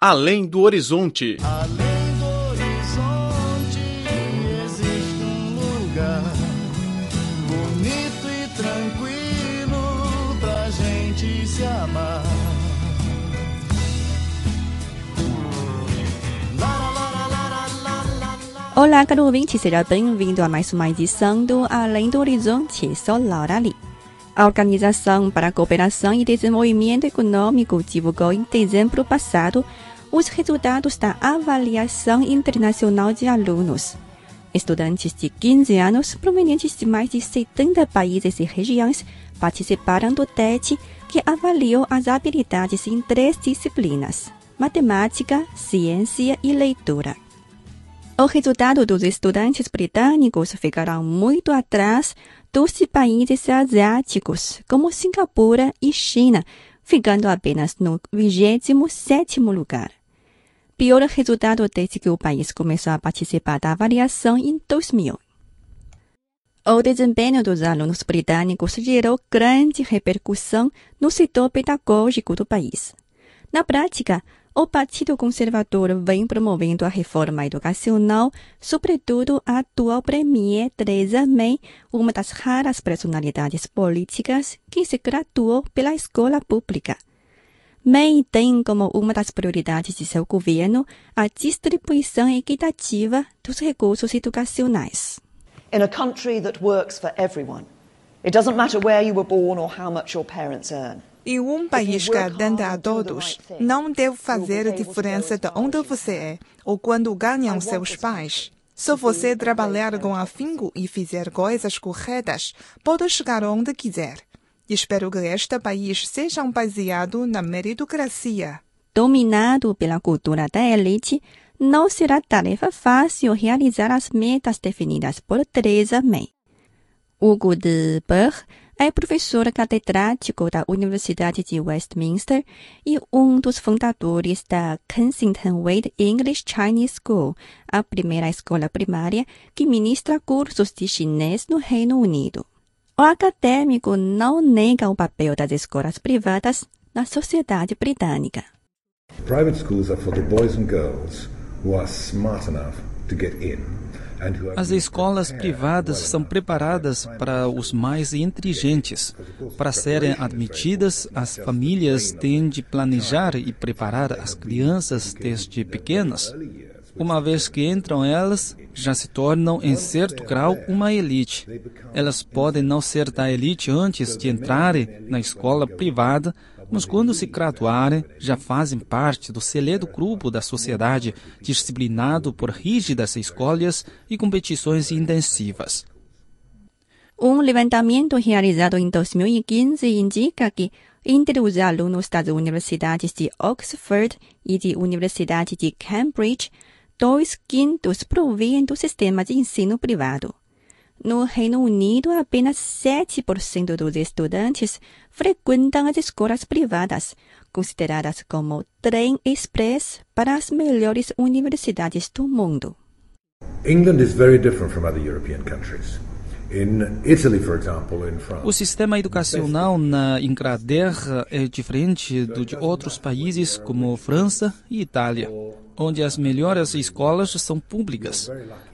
Além do horizonte. Além do horizonte existe um lugar bonito e tranquilo pra gente se amar. Olá, caro ouvinte, seja bem-vindo a mais uma edição do Além do Horizonte. Sou Laura Lee. A Organização para a Cooperação e Desenvolvimento Econômico divulgou em dezembro passado os resultados da avaliação internacional de alunos. Estudantes de 15 anos, provenientes de mais de 70 países e regiões, participaram do teste que avaliou as habilidades em três disciplinas: matemática, ciência e leitura. O resultado dos estudantes britânicos ficará muito atrás dos países asiáticos, como Singapura e China, ficando apenas no 27 lugar. Pior resultado desde que o país começou a participar da avaliação em 2000. O desempenho dos alunos britânicos gerou grande repercussão no setor pedagógico do país. Na prática, o Partido Conservador vem promovendo a reforma educacional, sobretudo a atual Premier Theresa May, uma das raras personalidades políticas que se graduou pela escola pública. May tem como uma das prioridades de seu governo a distribuição equitativa dos recursos educacionais. In a country that works for everyone, it doesn't matter where you were born or how much your parents earn. Em um país que atenda a todos, não deve fazer diferença de onde você é ou quando ganham seus pais. Se você trabalhar com afinco e fizer coisas corretas, pode chegar onde quiser. Espero que este país seja baseado na meritocracia. Dominado pela cultura da elite, não será tarefa fácil realizar as metas definidas por Theresa May. Hugo de Burgh é professor catedrático da Universidade de Westminster e um dos fundadores da Kensington Wade English Chinese School, a primeira escola primária que ministra cursos de chinês no Reino Unido. O acadêmico não nega o papel das escolas privadas na sociedade britânica. Private schools are for the boys and girls who are smart enough to get in as escolas privadas são preparadas para os mais inteligentes. Para serem admitidas, as famílias têm de planejar e preparar as crianças desde pequenas. Uma vez que entram elas, já se tornam, em certo grau, uma elite. Elas podem não ser da elite antes de entrarem na escola privada, mas quando se graduarem, já fazem parte do seleto grupo da sociedade, disciplinado por rígidas escolhas e competições intensivas. Um levantamento realizado em 2015 indica que, entre os alunos das universidades de Oxford e de Universidade de Cambridge, dois quintos provêm do sistema de ensino privado. No Reino Unido, apenas 7% dos estudantes frequentam as escolas privadas, consideradas como trem express para as melhores universidades do mundo. England is very different from other European countries. O sistema educacional na Inglaterra é diferente do de outros países como França e Itália, onde as melhores escolas são públicas.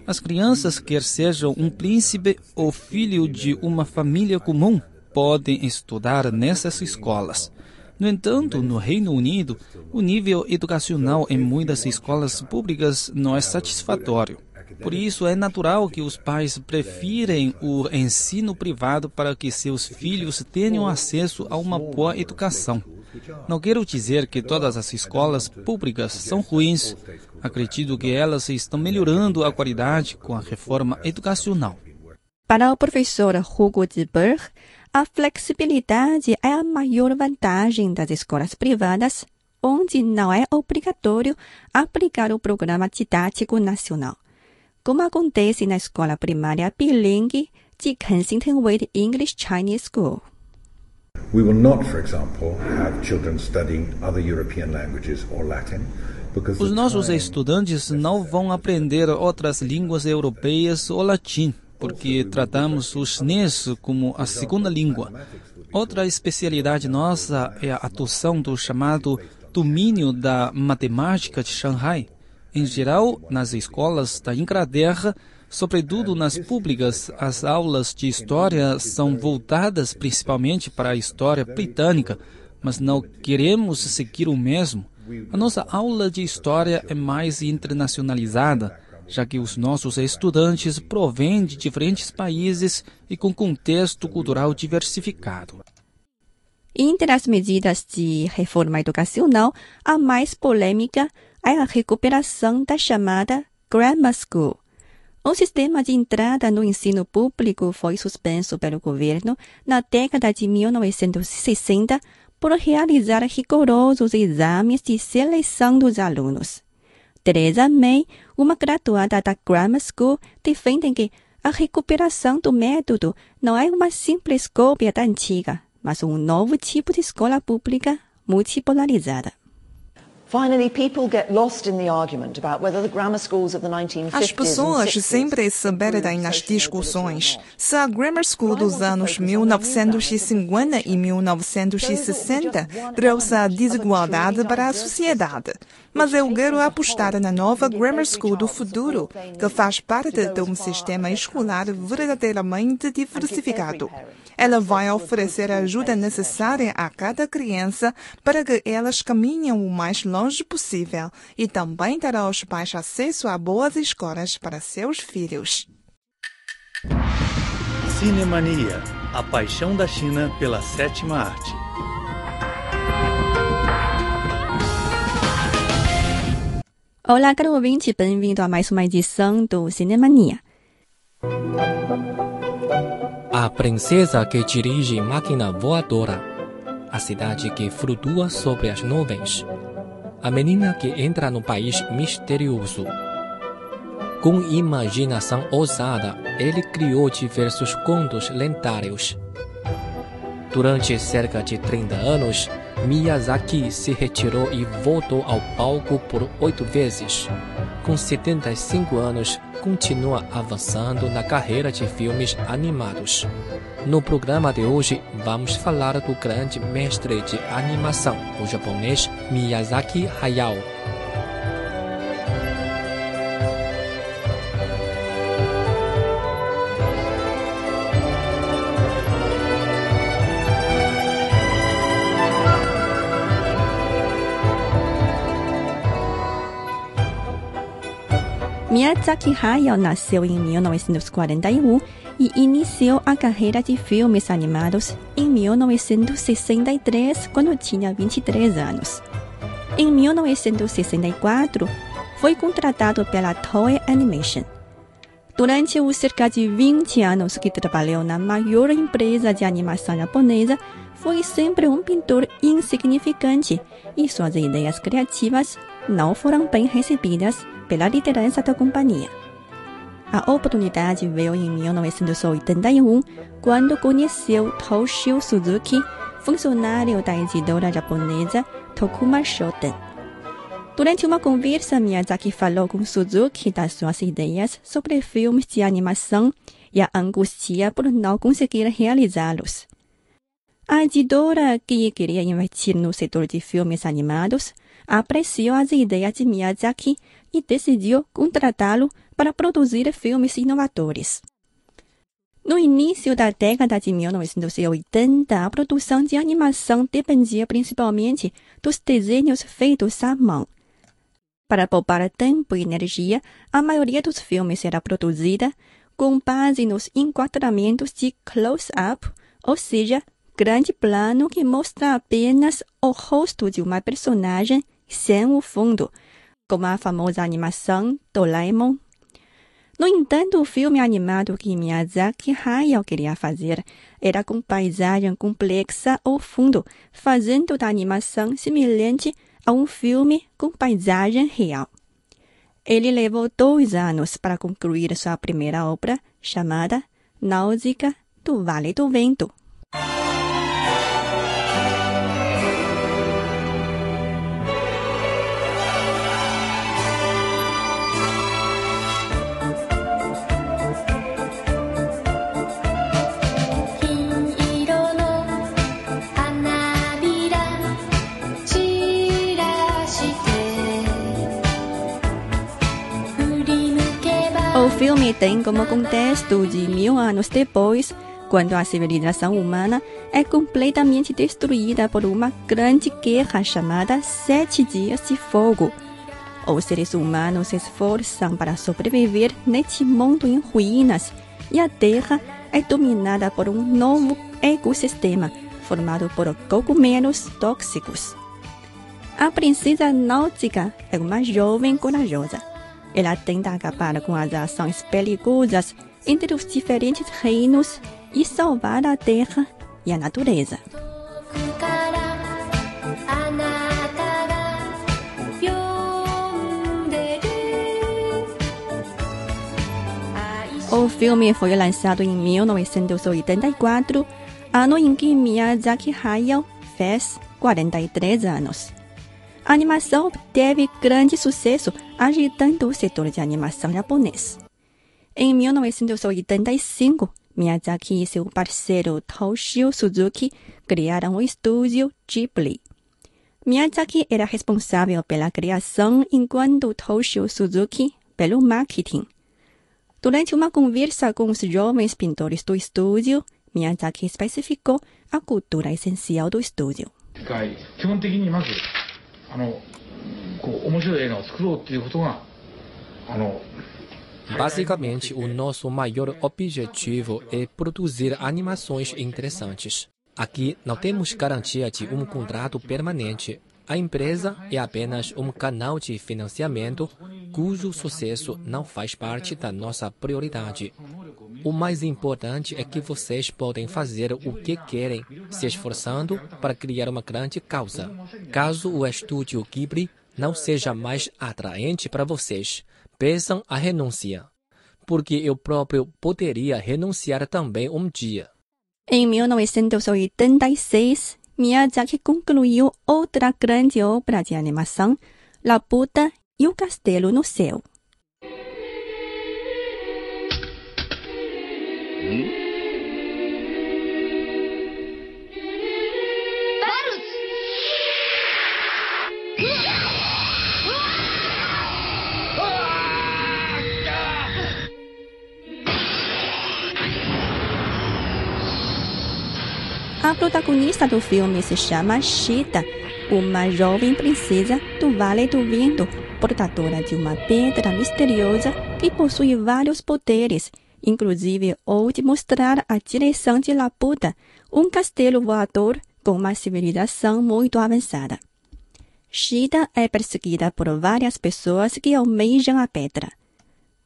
As crianças, quer sejam um príncipe ou filho de uma família comum, podem estudar nessas escolas. No entanto, no Reino Unido, o nível educacional em muitas escolas públicas não é satisfatório. Por isso, é natural que os pais prefirem o ensino privado para que seus filhos tenham acesso a uma boa educação. Não quero dizer que todas as escolas públicas são ruins. Acredito que elas estão melhorando a qualidade com a reforma educacional. Para o professor Hugo de a flexibilidade é a maior vantagem das escolas privadas, onde não é obrigatório aplicar o programa didático nacional como acontece na escola primária bilingue de Kensington Wade English Chinese School. We will not, for example, have children studying other European languages or Latin. Os nossos estudantes não vão aprender outras línguas europeias ou latim, porque tratamos o chinês como a segunda língua. Outra especialidade nossa é a atuação do chamado domínio da matemática de Shanghai. Em geral, nas escolas da Inglaterra, sobretudo nas públicas, as aulas de história são voltadas principalmente para a história britânica, mas não queremos seguir o mesmo. A nossa aula de história é mais internacionalizada, já que os nossos estudantes provêm de diferentes países e com contexto cultural diversificado. Entre as medidas de reforma educacional, a mais polêmica é a recuperação da chamada Grammar School. O sistema de entrada no ensino público foi suspenso pelo governo na década de 1960 por realizar rigorosos exames de seleção dos alunos. Teresa May, uma graduada da Grammar School, defende que a recuperação do método não é uma simples cópia da antiga, mas um novo tipo de escola pública multipolarizada. As pessoas sempre se perdem nas discussões se a Grammar School dos anos 1950 e 1960 trouxe a desigualdade para a sociedade. Mas eu quero apostar na nova Grammar School do futuro, que faz parte de um sistema escolar verdadeiramente diversificado. Ela vai oferecer a ajuda necessária a cada criança para que elas caminhem o mais longe possível e também dará aos pais acesso a boas escolas para seus filhos. Cinemania, a paixão da China pela sétima arte. Olá, caro ouvinte, bem-vindo a mais uma edição do Cinemania. A princesa que dirige máquina voadora. A cidade que flutua sobre as nuvens. A menina que entra no país misterioso. Com imaginação ousada, ele criou diversos contos lendários. Durante cerca de 30 anos, Miyazaki se retirou e voltou ao palco por oito vezes. Com 75 anos, continua avançando na carreira de filmes animados. No programa de hoje, vamos falar do grande mestre de animação, o japonês Miyazaki Hayao. Miyazaki Hayao nasceu em 1941 e iniciou a carreira de filmes animados em 1963, quando tinha 23 anos. Em 1964, foi contratado pela Toei Animation. Durante os cerca de 20 anos que trabalhou na maior empresa de animação japonesa, foi sempre um pintor insignificante e suas ideias criativas não foram bem recebidas pela liderança da companhia. A oportunidade veio em 1981, quando conheceu Toshio Suzuki, funcionário da editora japonesa Tokuma Shoten. Durante uma conversa, Miyazaki falou com Suzuki das suas ideias sobre filmes de animação e a angústia por não conseguir realizá-los. A editora, que queria investir no setor de filmes animados, apreciou as ideias de Miyazaki e decidiu contratá-lo para produzir filmes inovadores. No início da década de 1980, a produção de animação dependia principalmente dos desenhos feitos à mão. Para poupar tempo e energia, a maioria dos filmes era produzida com base nos enquadramentos de close-up, ou seja, grande plano que mostra apenas o rosto de uma personagem sem o fundo, como a famosa animação Doraemon. No entanto, o filme animado que Miyazaki Hayao queria fazer era com paisagem complexa ao fundo, fazendo da animação semelhante a um filme com paisagem real. Ele levou dois anos para concluir sua primeira obra, chamada Náusea do Vale do Vento. Tem como contexto de mil anos depois, quando a civilização humana é completamente destruída por uma grande guerra chamada Sete Dias de Fogo. Os seres humanos se esforçam para sobreviver neste mundo em ruínas e a Terra é dominada por um novo ecossistema formado por cogumelos tóxicos. A princesa Náutica é uma jovem corajosa ela tenta acabar com as ações perigosas entre os diferentes reinos e salvar a terra e a natureza. O filme foi lançado em 1984, ano em que Miyazaki Hayao fez 43 anos. A animação teve grande sucesso, agitando o setor de animação japonês. Em 1985, Miyazaki e seu parceiro Toshio Suzuki criaram o estúdio Ghibli. Miyazaki era responsável pela criação, enquanto Toshio Suzuki pelo marketing. Durante uma conversa com os jovens pintores do estúdio, Miyazaki especificou a cultura essencial do estúdio. あのこう面白い映画を作ろうっていうことがあの Basicamente, o nosso maior objetivo é produzir animações interessantes. Aqui não temos garantia de um contrato permanente. A empresa é apenas um canal de financiamento cujo sucesso não faz parte da nossa prioridade. O mais importante é que vocês podem fazer o que querem, se esforçando para criar uma grande causa. Caso o estúdio Ghibli não seja mais atraente para vocês, peçam a renúncia. Porque eu próprio poderia renunciar também um dia. Em 1986, Miyazaki concluiu outra grande obra de animação, Laputa e o Castelo no Céu. A protagonista do filme se chama Shida, uma jovem princesa do Vale do Vento, portadora de uma pedra misteriosa que possui vários poderes, inclusive o de mostrar a direção de Laputa, um castelo voador com uma civilização muito avançada. Shida é perseguida por várias pessoas que almejam a pedra.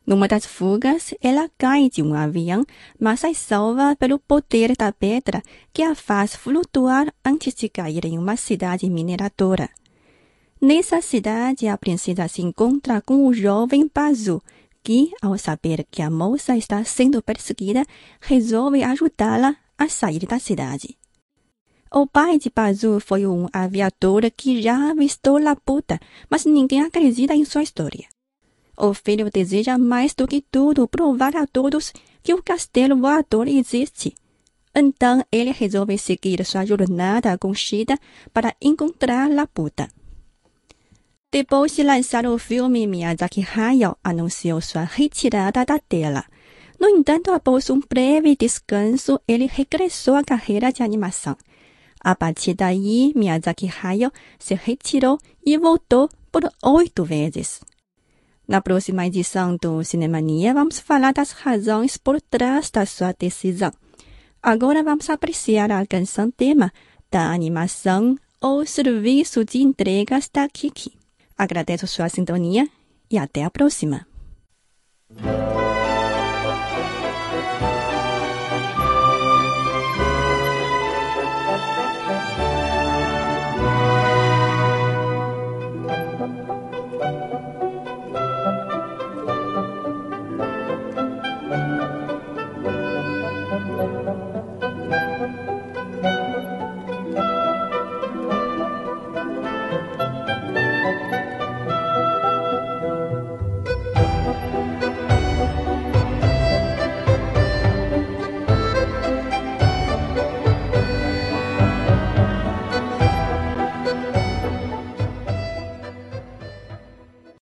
Numa das fugas, ela cai de um avião, mas é salva pelo poder da pedra que a faz flutuar antes de cair em uma cidade mineradora. Nessa cidade, a princesa se encontra com o jovem Pazu, que, ao saber que a moça está sendo perseguida, resolve ajudá-la a sair da cidade. O pai de Pazu foi um aviador que já avistou Laputa, mas ninguém acredita em sua história. O filho deseja mais do que tudo provar a todos que o castelo voador existe. Então ele resolve seguir sua jornada com Shida para encontrar Laputa. Depois de lançar o filme, Miyazaki Hayao anunciou sua retirada da tela. No entanto, após um breve descanso, ele regressou à carreira de animação. A partir daí, Miyazaki Hayao se retirou e voltou por oito vezes. Na próxima edição do Cinemania, vamos falar das razões por trás da sua decisão. Agora vamos apreciar a canção tema da animação ou serviço de entregas da Kiki. Agradeço sua sintonia e até a próxima.